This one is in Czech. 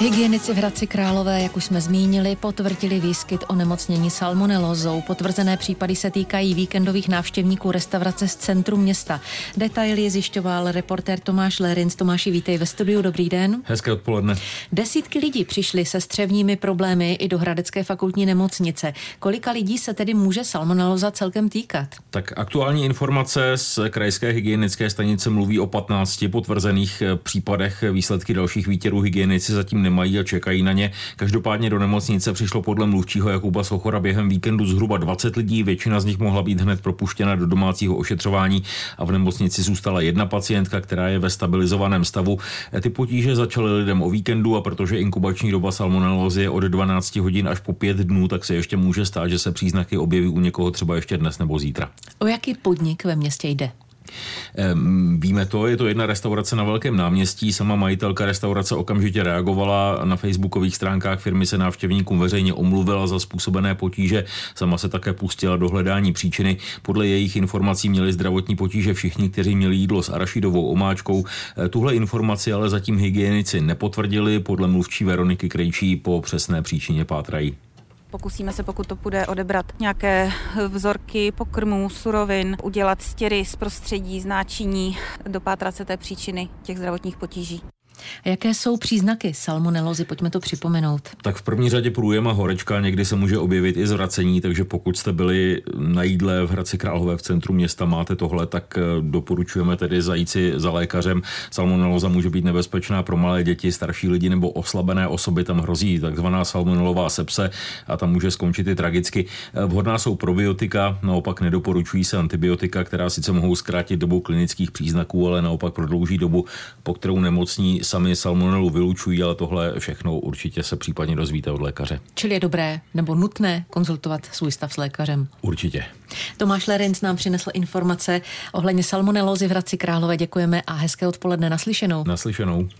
Hygienici v Hradci Králové, jak už jsme zmínili, potvrdili výskyt onemocnění salmonelózou. Potvrzené případy se týkají víkendových návštěvníků restaurace z centru města. Detaily zjišťoval reportér Tomáš Lerinc. Tomáši, vítej ve studiu, dobrý den. Hezké odpoledne. Desítky lidí přišli se střevními problémy i do Hradecké fakultní nemocnice. Kolika lidí se tedy může salmonelóza celkem týkat? Tak aktuální informace z krajské hygienické stanice mluví o 15 potvrzených případech. Výsledky dalších výtěrů hygienici zatím nemají a čekají na ně. Každopádně do nemocnice přišlo podle mluvčího Jakuba Sochora během víkendu zhruba 20 lidí, většina z nich mohla být hned propuštěna do domácího ošetřování a v nemocnici zůstala jedna pacientka, která je ve stabilizovaném stavu. Ty potíže začaly lidem o víkendu a protože inkubační doba salmonelózy je od 12 hodin až po 5 dnů, tak se ještě může stát, že se příznaky objeví u někoho třeba ještě dnes nebo zítra. O jaký podnik ve městě jde? Víme to, je to jedna restaurace na Velkém náměstí. Sama majitelka restaurace okamžitě reagovala na facebookových stránkách firmy se návštěvníkům veřejně omluvila za způsobené potíže. Sama se také pustila do hledání příčiny. Podle jejich informací měli zdravotní potíže všichni, kteří měli jídlo s arašidovou omáčkou. Eh, tuhle informaci ale zatím hygienici nepotvrdili. Podle mluvčí Veroniky Krejčí po přesné příčině pátrají. Pokusíme se, pokud to půjde, odebrat nějaké vzorky pokrmů, surovin, udělat stěry z prostředí, znáčiní, dopátrat se té příčiny těch zdravotních potíží. A jaké jsou příznaky salmonelózy? Pojďme to připomenout. Tak v první řadě průjem a horečka někdy se může objevit i zvracení, takže pokud jste byli na jídle v Hradci Králové v centru města, máte tohle, tak eh, doporučujeme tedy zajít si za lékařem. Salmonelóza může být nebezpečná pro malé děti, starší lidi nebo oslabené osoby. Tam hrozí takzvaná salmonelová sepse a tam může skončit i tragicky. Eh, vhodná jsou probiotika, naopak nedoporučují se antibiotika, která sice mohou zkrátit dobu klinických příznaků, ale naopak prodlouží dobu, po kterou nemocní sami salmonelu vylučují, ale tohle všechno určitě se případně dozvíte od lékaře. Čili je dobré nebo nutné konzultovat svůj stav s lékařem? Určitě. Tomáš Lerenc nám přinesl informace ohledně salmonelózy v Hradci Králové. Děkujeme a hezké odpoledne naslyšenou. Naslyšenou.